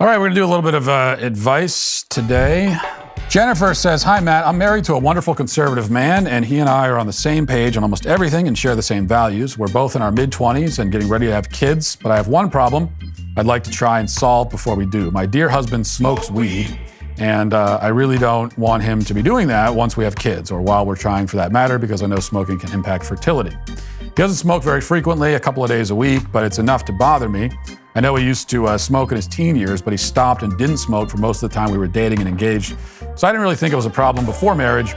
All right, we're going to do a little bit of uh, advice today. Jennifer says, Hi, Matt. I'm married to a wonderful conservative man, and he and I are on the same page on almost everything and share the same values. We're both in our mid 20s and getting ready to have kids, but I have one problem I'd like to try and solve before we do. My dear husband smokes weed, and uh, I really don't want him to be doing that once we have kids or while we're trying for that matter because I know smoking can impact fertility. He doesn't smoke very frequently, a couple of days a week, but it's enough to bother me. I know he used to uh, smoke in his teen years, but he stopped and didn't smoke for most of the time we were dating and engaged. So I didn't really think it was a problem before marriage.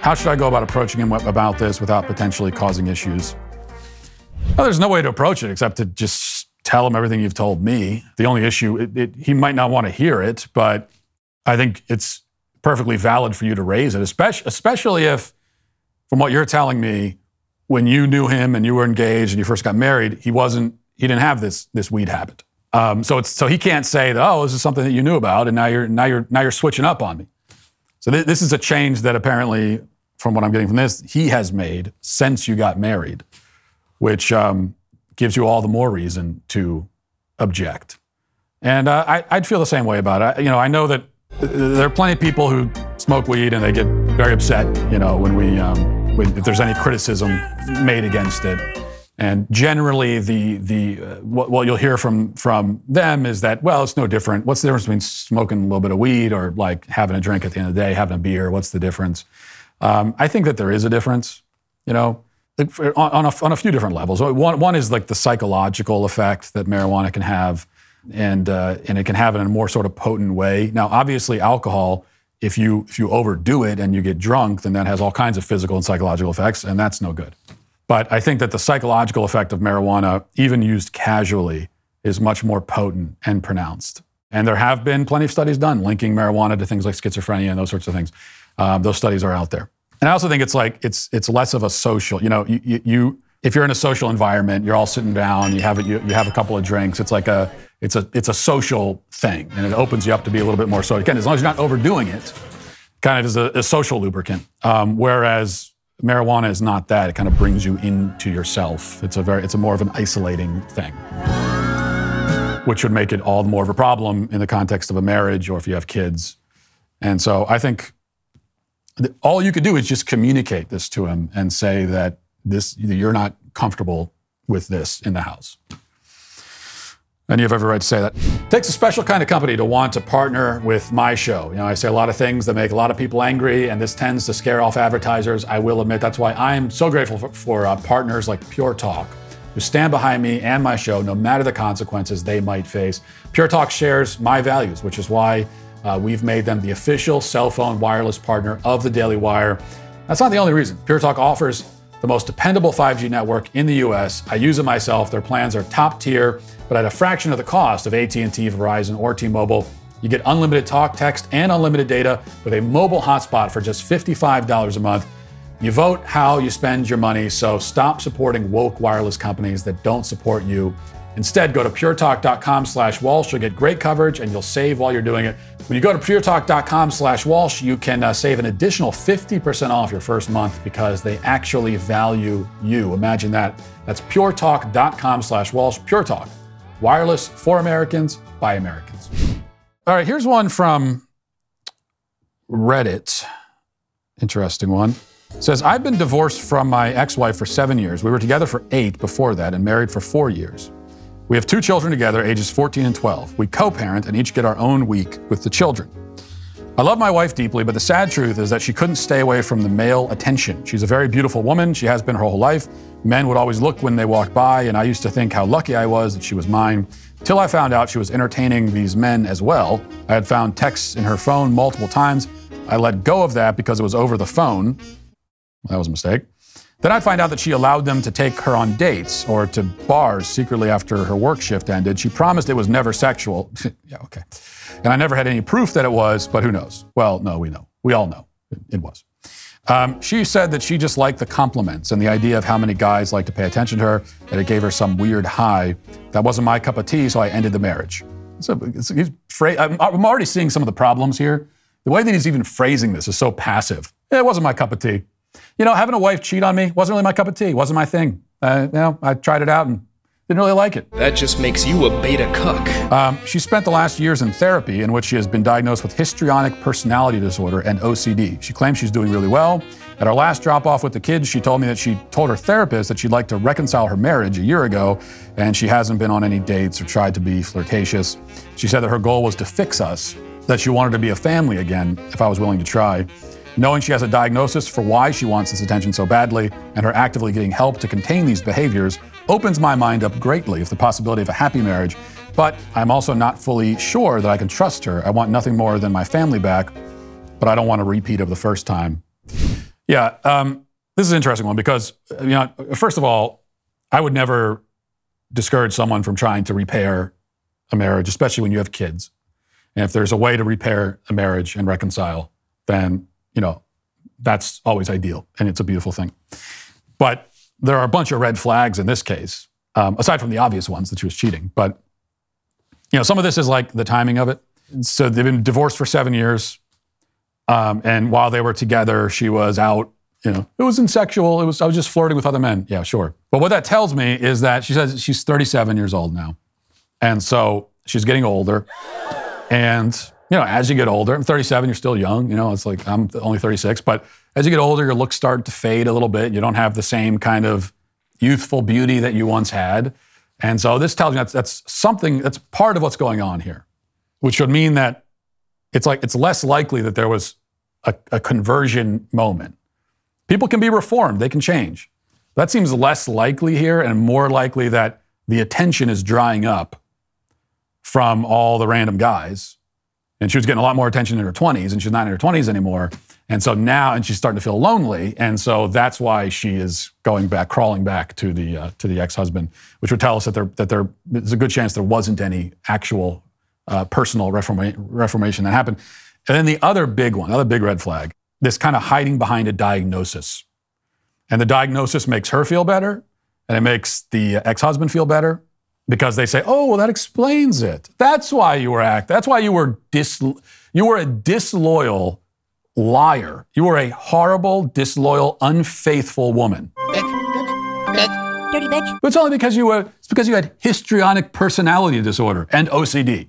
How should I go about approaching him about this without potentially causing issues? Well, there's no way to approach it except to just tell him everything you've told me. The only issue, it, it, he might not want to hear it, but I think it's perfectly valid for you to raise it, especially, especially if, from what you're telling me, when you knew him and you were engaged and you first got married, he wasn't he didn't have this this weed habit. Um, so it's so he can't say that oh this is something that you knew about and now you're now you're now you're switching up on me. So th- this is a change that apparently, from what I'm getting from this, he has made since you got married, which um, gives you all the more reason to object. And uh, I, would feel the same way about it. I, you know, I know that there are plenty of people who smoke weed and they get very upset. You know, when we um, when, if there's any criticism made against it. And generally, the the uh, what, what, you'll hear from from them is that well, it's no different. What's the difference between smoking a little bit of weed or like having a drink at the end of the day, having a beer? What's the difference? Um, I think that there is a difference. You know, on, on, a, on a few different levels. One one is like the psychological effect that marijuana can have, and uh, and it can have it in a more sort of potent way. Now, obviously, alcohol. If you if you overdo it and you get drunk, then that has all kinds of physical and psychological effects, and that's no good. But I think that the psychological effect of marijuana, even used casually, is much more potent and pronounced. And there have been plenty of studies done linking marijuana to things like schizophrenia and those sorts of things. Um, those studies are out there. And I also think it's like it's it's less of a social. You know, you, you, if you're in a social environment, you're all sitting down, you have a, you, you have a couple of drinks. It's like a it's a it's a social thing, and it opens you up to be a little bit more social. Again, as long as you're not overdoing it, kind of is a, a social lubricant. Um, whereas marijuana is not that. It kind of brings you into yourself. It's a very, it's a more of an isolating thing, which would make it all the more of a problem in the context of a marriage or if you have kids. And so I think all you could do is just communicate this to him and say that this, you're not comfortable with this in the house. And you have every right to say that. It takes a special kind of company to want to partner with my show. You know, I say a lot of things that make a lot of people angry, and this tends to scare off advertisers. I will admit that's why I am so grateful for, for uh, partners like Pure Talk who stand behind me and my show no matter the consequences they might face. Pure Talk shares my values, which is why uh, we've made them the official cell phone wireless partner of the Daily Wire. That's not the only reason. Pure Talk offers the most dependable 5G network in the US. I use it myself. Their plans are top tier but at a fraction of the cost of AT&T, Verizon, or T-Mobile. You get unlimited talk, text, and unlimited data with a mobile hotspot for just $55 a month. You vote how you spend your money, so stop supporting woke wireless companies that don't support you. Instead, go to puretalk.com slash Walsh. You'll get great coverage and you'll save while you're doing it. When you go to puretalk.com slash Walsh, you can uh, save an additional 50% off your first month because they actually value you. Imagine that. That's puretalk.com slash Walsh. Pure Talk Wireless for Americans by Americans. All right, here's one from Reddit. Interesting one. It says, I've been divorced from my ex wife for seven years. We were together for eight before that and married for four years. We have two children together, ages 14 and 12. We co parent and each get our own week with the children. I love my wife deeply, but the sad truth is that she couldn't stay away from the male attention. She's a very beautiful woman. She has been her whole life. Men would always look when they walked by, and I used to think how lucky I was that she was mine. Till I found out she was entertaining these men as well. I had found texts in her phone multiple times. I let go of that because it was over the phone. That was a mistake. Then I'd find out that she allowed them to take her on dates or to bars secretly after her work shift ended. She promised it was never sexual. yeah, okay. And I never had any proof that it was, but who knows? Well, no, we know. We all know it, was. Um, she said that she just liked the compliments and the idea of how many guys like to pay attention to her, that it gave her some weird high. That wasn't my cup of tea, so I ended the marriage. So I'm already seeing some of the problems here. The way that he's even phrasing this is so passive. It wasn't my cup of tea. You know, having a wife cheat on me wasn't really my cup of tea. Wasn't my thing. Uh, you know, I tried it out and Didn't really like it. That just makes you a beta cuck. Um, she spent the last years in therapy in which she has been diagnosed with histrionic personality disorder and OCD. She claims she's doing really well. At our last drop off with the kids, she told me that she told her therapist that she'd like to reconcile her marriage a year ago, and she hasn't been on any dates or tried to be flirtatious. She said that her goal was to fix us, that she wanted to be a family again if I was willing to try. Knowing she has a diagnosis for why she wants this attention so badly and her actively getting help to contain these behaviors opens my mind up greatly of the possibility of a happy marriage, but I'm also not fully sure that I can trust her. I want nothing more than my family back, but I don't want a repeat of the first time. Yeah, um, this is an interesting one because, you know, first of all, I would never discourage someone from trying to repair a marriage, especially when you have kids. And if there's a way to repair a marriage and reconcile, then, you know, that's always ideal and it's a beautiful thing. But there are a bunch of red flags in this case, um, aside from the obvious ones that she was cheating. But you know, some of this is like the timing of it. So they've been divorced for seven years, um, and while they were together, she was out. You know, it wasn't sexual. It was I was just flirting with other men. Yeah, sure. But what that tells me is that she says she's 37 years old now, and so she's getting older, and you know, as you get older, I'm 37, you're still young. You know, it's like I'm only 36, but as you get older, your looks start to fade a little bit. You don't have the same kind of youthful beauty that you once had. And so this tells me that's, that's something, that's part of what's going on here, which would mean that it's like, it's less likely that there was a, a conversion moment. People can be reformed, they can change. That seems less likely here and more likely that the attention is drying up from all the random guys and she was getting a lot more attention in her 20s, and she's not in her 20s anymore. And so now, and she's starting to feel lonely, and so that's why she is going back, crawling back to the uh, to the ex-husband, which would tell us that there that there's a good chance there wasn't any actual uh, personal reforma- reformation that happened. And then the other big one, another big red flag, this kind of hiding behind a diagnosis, and the diagnosis makes her feel better, and it makes the ex-husband feel better, because they say, "Oh, well, that explains it. That's why you were act. That's why you were dis. You were a disloyal liar. You were a horrible, disloyal, unfaithful woman." Dirty bitch. But it's only because you were. It's because you had histrionic personality disorder and OCD.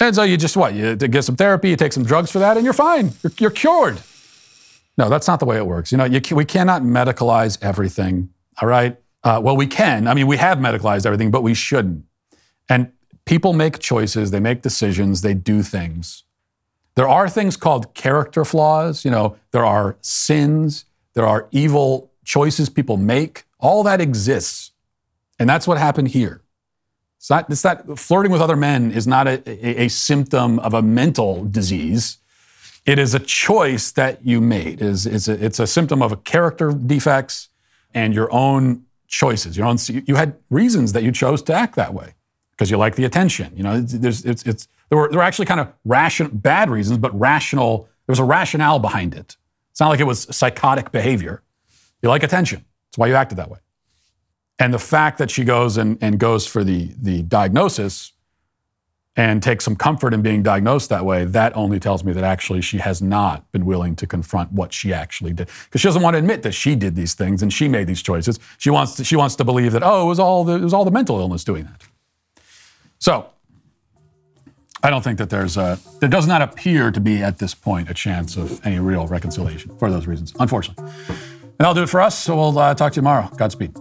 And so you just what? You get some therapy, you take some drugs for that, and you're fine. You're, you're cured. No, that's not the way it works. You know, you, we cannot medicalize everything. All right. Uh, well, we can. I mean, we have medicalized everything, but we shouldn't. And people make choices, they make decisions, they do things. There are things called character flaws. You know, there are sins, there are evil choices people make. All that exists. And that's what happened here. It's not, it's not flirting with other men is not a, a, a symptom of a mental disease. It is a choice that you made. It is, it's, a, it's a symptom of a character defects and your own choices. You know, you had reasons that you chose to act that way because you like the attention. You know, there's, it's, it's, there were, there were actually kind of ration, bad reasons, but rational. There was a rationale behind it. It's not like it was psychotic behavior. You like attention. That's why you acted that way. And the fact that she goes and, and goes for the, the diagnosis and take some comfort in being diagnosed that way, that only tells me that actually she has not been willing to confront what she actually did. Because she doesn't want to admit that she did these things and she made these choices. She wants to, she wants to believe that, oh, it was, all the, it was all the mental illness doing that. So, I don't think that there's a, there does not appear to be at this point a chance of any real reconciliation for those reasons, unfortunately. And that'll do it for us. So we'll uh, talk to you tomorrow. Godspeed.